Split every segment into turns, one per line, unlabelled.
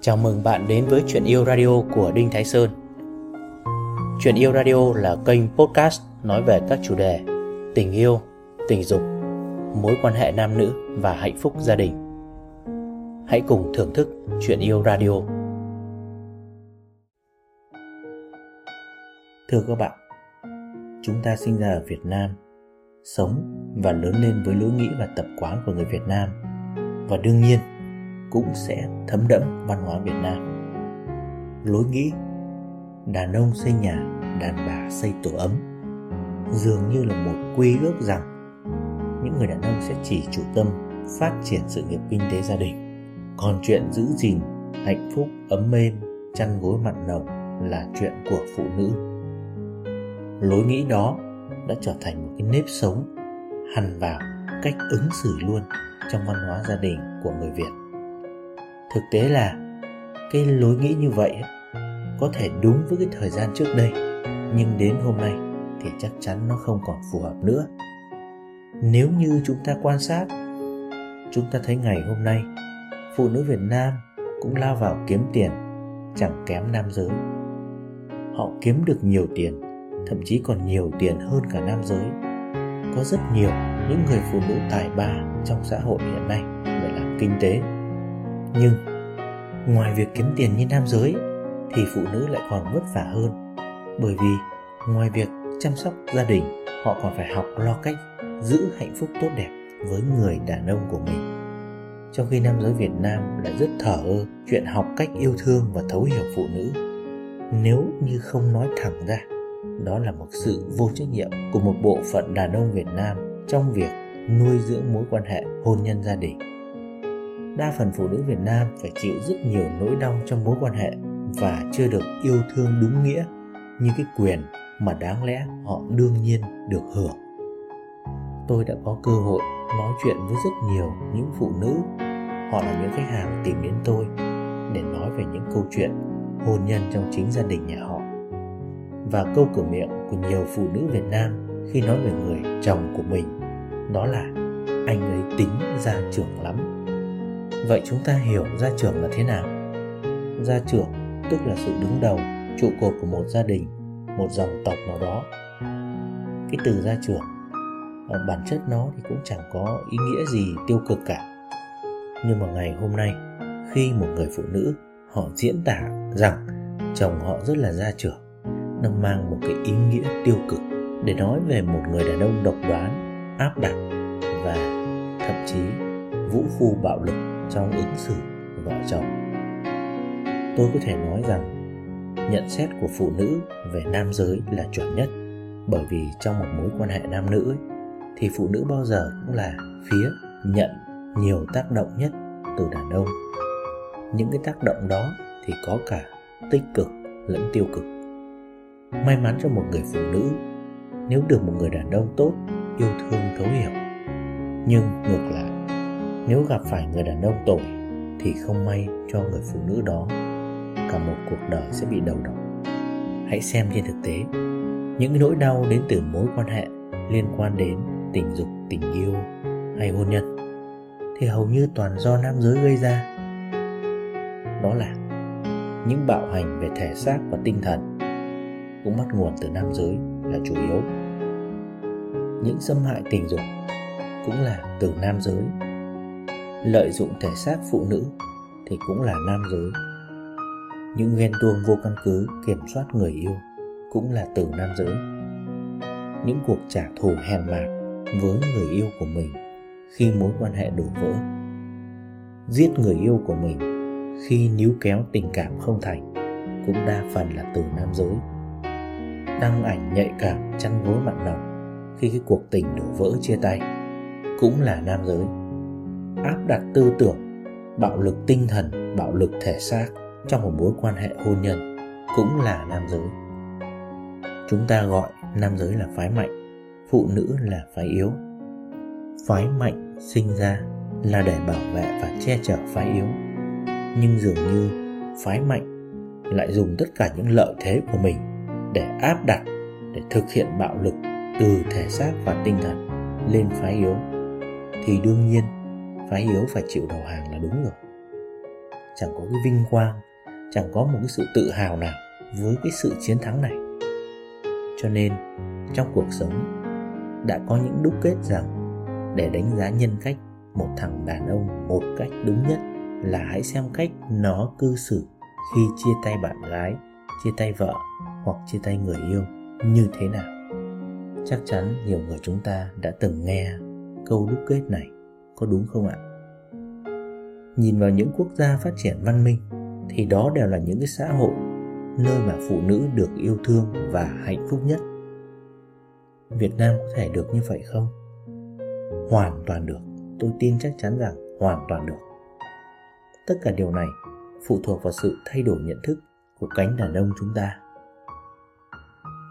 Chào mừng bạn đến với Chuyện Yêu Radio của Đinh Thái Sơn. Chuyện Yêu Radio là kênh podcast nói về các chủ đề tình yêu, tình dục, mối quan hệ nam nữ và hạnh phúc gia đình. Hãy cùng thưởng thức Chuyện Yêu Radio. Thưa các bạn, chúng ta sinh ra ở Việt Nam, sống và lớn lên với lối nghĩ và tập quán của người Việt Nam. Và đương nhiên cũng sẽ thấm đẫm văn hóa Việt Nam. Lối nghĩ đàn ông xây nhà, đàn bà xây tổ ấm dường như là một quy ước rằng những người đàn ông sẽ chỉ chủ tâm phát triển sự nghiệp kinh tế gia đình. Còn chuyện giữ gìn hạnh phúc ấm êm chăn gối mặn nồng là chuyện của phụ nữ. Lối nghĩ đó đã trở thành một cái nếp sống hằn vào cách ứng xử luôn trong văn hóa gia đình của người việt thực tế là, cái lối nghĩ như vậy có thể đúng với cái thời gian trước đây, nhưng đến hôm nay thì chắc chắn nó không còn phù hợp nữa. Nếu như chúng ta quan sát, chúng ta thấy ngày hôm nay, phụ nữ việt nam cũng lao vào kiếm tiền, chẳng kém nam giới. Họ kiếm được nhiều tiền, thậm chí còn nhiều tiền hơn cả nam giới. Có rất nhiều những người phụ nữ tài ba trong xã hội hiện nay để làm kinh tế nhưng, ngoài việc kiếm tiền như nam giới, thì phụ nữ lại còn vất vả hơn. Bởi vì, ngoài việc chăm sóc gia đình, họ còn phải học lo cách giữ hạnh phúc tốt đẹp với người đàn ông của mình. Trong khi nam giới việt nam lại rất thở ơ chuyện học cách yêu thương và thấu hiểu phụ nữ, nếu như không nói thẳng ra, đó là một sự vô trách nhiệm của một bộ phận đàn ông việt nam trong việc nuôi dưỡng mối quan hệ hôn nhân gia đình đa phần phụ nữ Việt Nam phải chịu rất nhiều nỗi đau trong mối quan hệ và chưa được yêu thương đúng nghĩa như cái quyền mà đáng lẽ họ đương nhiên được hưởng. Tôi đã có cơ hội nói chuyện với rất nhiều những phụ nữ, họ là những khách hàng tìm đến tôi để nói về những câu chuyện hôn nhân trong chính gia đình nhà họ. Và câu cửa miệng của nhiều phụ nữ Việt Nam khi nói về người chồng của mình đó là anh ấy tính gia trưởng lắm Vậy chúng ta hiểu gia trưởng là thế nào? Gia trưởng tức là sự đứng đầu, trụ cột của một gia đình, một dòng tộc nào đó. Cái từ gia trưởng ở bản chất nó thì cũng chẳng có ý nghĩa gì tiêu cực cả. Nhưng mà ngày hôm nay khi một người phụ nữ họ diễn tả rằng chồng họ rất là gia trưởng nó mang một cái ý nghĩa tiêu cực để nói về một người đàn ông độc đoán áp đặt và thậm chí vũ phu bạo lực trong ứng xử vợ chồng. Tôi có thể nói rằng nhận xét của phụ nữ về nam giới là chuẩn nhất bởi vì trong một mối quan hệ nam nữ ấy, thì phụ nữ bao giờ cũng là phía nhận nhiều tác động nhất từ đàn ông. Những cái tác động đó thì có cả tích cực lẫn tiêu cực. May mắn cho một người phụ nữ nếu được một người đàn ông tốt yêu thương thấu hiểu. Nhưng ngược lại nếu gặp phải người đàn ông tội, thì không may cho người phụ nữ đó, cả một cuộc đời sẽ bị đầu độc. Hãy xem trên thực tế, những nỗi đau đến từ mối quan hệ liên quan đến tình dục, tình yêu hay hôn nhân, thì hầu như toàn do nam giới gây ra. Đó là những bạo hành về thể xác và tinh thần cũng bắt nguồn từ nam giới là chủ yếu. Những xâm hại tình dục cũng là từ nam giới lợi dụng thể xác phụ nữ thì cũng là nam giới. Những ghen tuông vô căn cứ kiểm soát người yêu cũng là từ nam giới. Những cuộc trả thù hèn mạt với người yêu của mình khi mối quan hệ đổ vỡ, giết người yêu của mình khi níu kéo tình cảm không thành cũng đa phần là từ nam giới. Đăng ảnh nhạy cảm chăn gối mặn nồng khi cái cuộc tình đổ vỡ chia tay cũng là nam giới áp đặt tư tưởng, bạo lực tinh thần, bạo lực thể xác trong một mối quan hệ hôn nhân cũng là nam giới. Chúng ta gọi nam giới là phái mạnh, phụ nữ là phái yếu. Phái mạnh sinh ra là để bảo vệ và che chở phái yếu. Nhưng dường như phái mạnh lại dùng tất cả những lợi thế của mình để áp đặt, để thực hiện bạo lực từ thể xác và tinh thần lên phái yếu. Thì đương nhiên phái yếu phải chịu đầu hàng là đúng rồi. Chẳng có cái vinh quang, chẳng có một cái sự tự hào nào với cái sự chiến thắng này. Cho nên, trong cuộc sống, đã có những đúc kết rằng để đánh giá nhân cách, một thằng đàn ông một cách đúng nhất là hãy xem cách nó cư xử khi chia tay bạn gái, chia tay vợ hoặc chia tay người yêu như thế nào. Chắc chắn nhiều người chúng ta đã từng nghe câu đúc kết này có đúng không ạ? Nhìn vào những quốc gia phát triển văn minh, thì đó đều là những cái xã hội nơi mà phụ nữ được yêu thương và hạnh phúc nhất. Việt nam có thể được như vậy không? Hoàn toàn được. Tôi tin chắc chắn rằng hoàn toàn được. Tất cả điều này phụ thuộc vào sự thay đổi nhận thức của cánh đàn ông chúng ta.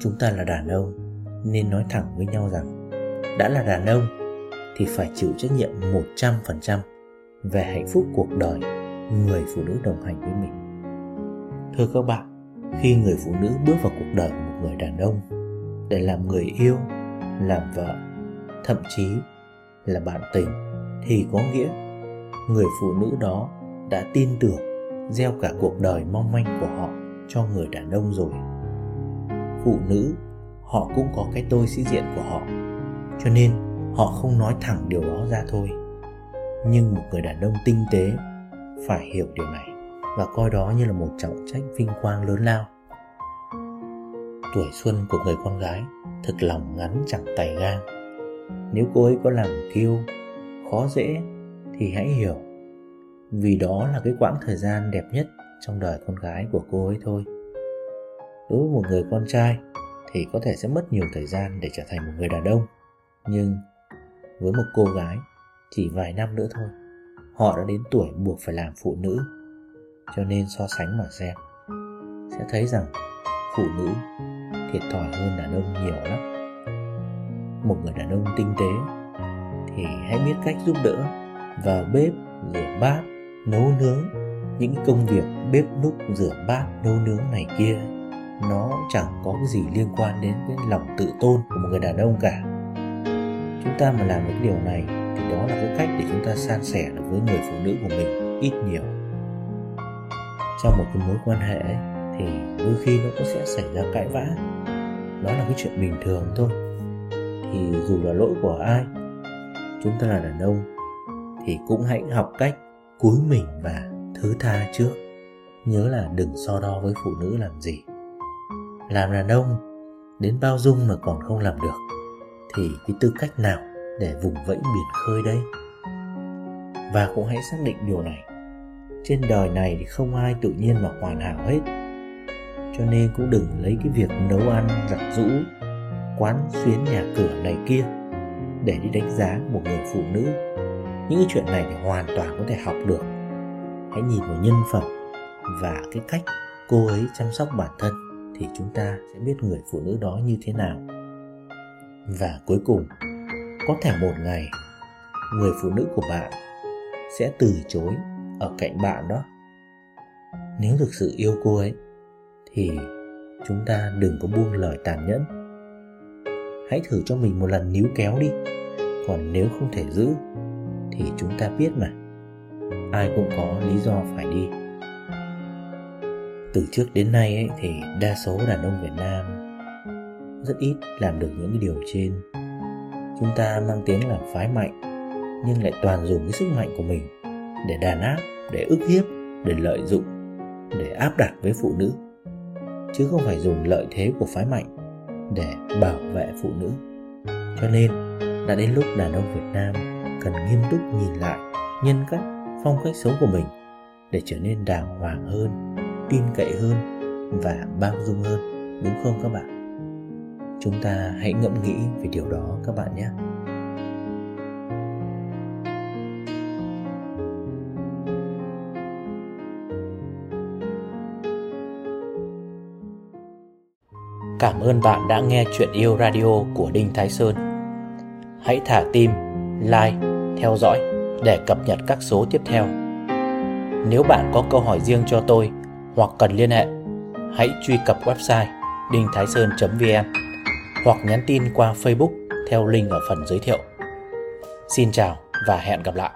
Chúng ta là đàn ông, nên nói thẳng với nhau rằng, đã là đàn ông thì phải chịu trách nhiệm 100% về hạnh phúc cuộc đời người phụ nữ đồng hành với mình. Thưa các bạn, khi người phụ nữ bước vào cuộc đời của một người đàn ông để làm người yêu, làm vợ, thậm chí là bạn tình thì có nghĩa người phụ nữ đó đã tin tưởng gieo cả cuộc đời mong manh của họ cho người đàn ông rồi. Phụ nữ họ cũng có cái tôi sĩ diện của họ cho nên họ không nói thẳng điều đó ra thôi. Nhưng một người đàn ông tinh tế phải hiểu điều này và coi đó như là một trọng trách vinh quang lớn lao. Tuổi xuân của người con gái thực lòng ngắn chẳng tài gan nếu cô ấy có làm kiêu, khó dễ thì hãy hiểu, vì đó là cái quãng thời gian đẹp nhất trong đời con gái của cô ấy thôi. Đối với một người con trai thì có thể sẽ mất nhiều thời gian để trở thành một người đàn ông, nhưng với một cô gái chỉ vài năm nữa thôi. Họ đã đến tuổi buộc phải làm phụ nữ. Cho nên so sánh mà xem, sẽ thấy rằng phụ nữ thiệt thòi hơn đàn ông nhiều lắm. Một người đàn ông tinh tế thì hãy biết cách giúp đỡ vào bếp, rửa bát, nấu nướng. Những công việc bếp núc, rửa bát, nấu nướng này kia, nó chẳng có cái gì liên quan đến cái lòng tự tôn của một người đàn ông cả chúng ta mà làm được điều này thì đó là cái cách để chúng ta san sẻ được với người phụ nữ của mình ít nhiều. Trong một cái mối quan hệ ấy, thì đôi khi nó cũng sẽ xảy ra cãi vã. Đó là cái chuyện bình thường thôi. Thì dù là lỗi của ai chúng ta là đàn ông thì cũng hãy học cách cúi mình và thứ tha trước. Nhớ là đừng so đo với phụ nữ làm gì. Làm đàn ông đến bao dung mà còn không làm được thì cái tư cách nào để vùng vẫy biển khơi đây và cũng hãy xác định điều này. Trên đời này thì không ai tự nhiên mà hoàn hảo hết. Cho nên cũng đừng lấy cái việc nấu ăn, giặt rũ quán xuyến nhà cửa này kia để đi đánh giá một người phụ nữ. Những cái chuyện này thì hoàn toàn có thể học được. Hãy nhìn vào nhân phẩm và cái cách cô ấy chăm sóc bản thân thì chúng ta sẽ biết người phụ nữ đó như thế nào và cuối cùng có thể một ngày người phụ nữ của bạn sẽ từ chối ở cạnh bạn đó. Nếu thực sự yêu cô ấy thì chúng ta đừng có buông lời tàn nhẫn. Hãy thử cho mình một lần níu kéo đi. Còn nếu không thể giữ thì chúng ta biết mà. Ai cũng có lý do phải đi. Từ trước đến nay ấy, thì đa số đàn ông Việt Nam rất ít làm được những điều trên. Chúng ta mang tiếng là phái mạnh, nhưng lại toàn dùng cái sức mạnh của mình để đàn áp, để ức hiếp, để lợi dụng, để áp đặt với phụ nữ. Chứ không phải dùng lợi thế của phái mạnh để bảo vệ phụ nữ. Cho nên, đã đến lúc đàn ông Việt Nam cần nghiêm túc nhìn lại nhân cách, phong cách sống của mình để trở nên đàng hoàng hơn, tin cậy hơn và bao dung hơn. Đúng không các bạn? Chúng ta hãy ngẫm nghĩ về điều đó các bạn nhé Cảm ơn bạn đã nghe chuyện yêu radio của Đinh Thái Sơn. Hãy thả tim, like, theo dõi để cập nhật các số tiếp theo. Nếu bạn có câu hỏi riêng cho tôi hoặc cần liên hệ, hãy truy cập website đinhtháisơn.vn hoặc nhắn tin qua Facebook theo link ở phần giới thiệu. Xin chào và hẹn gặp lại.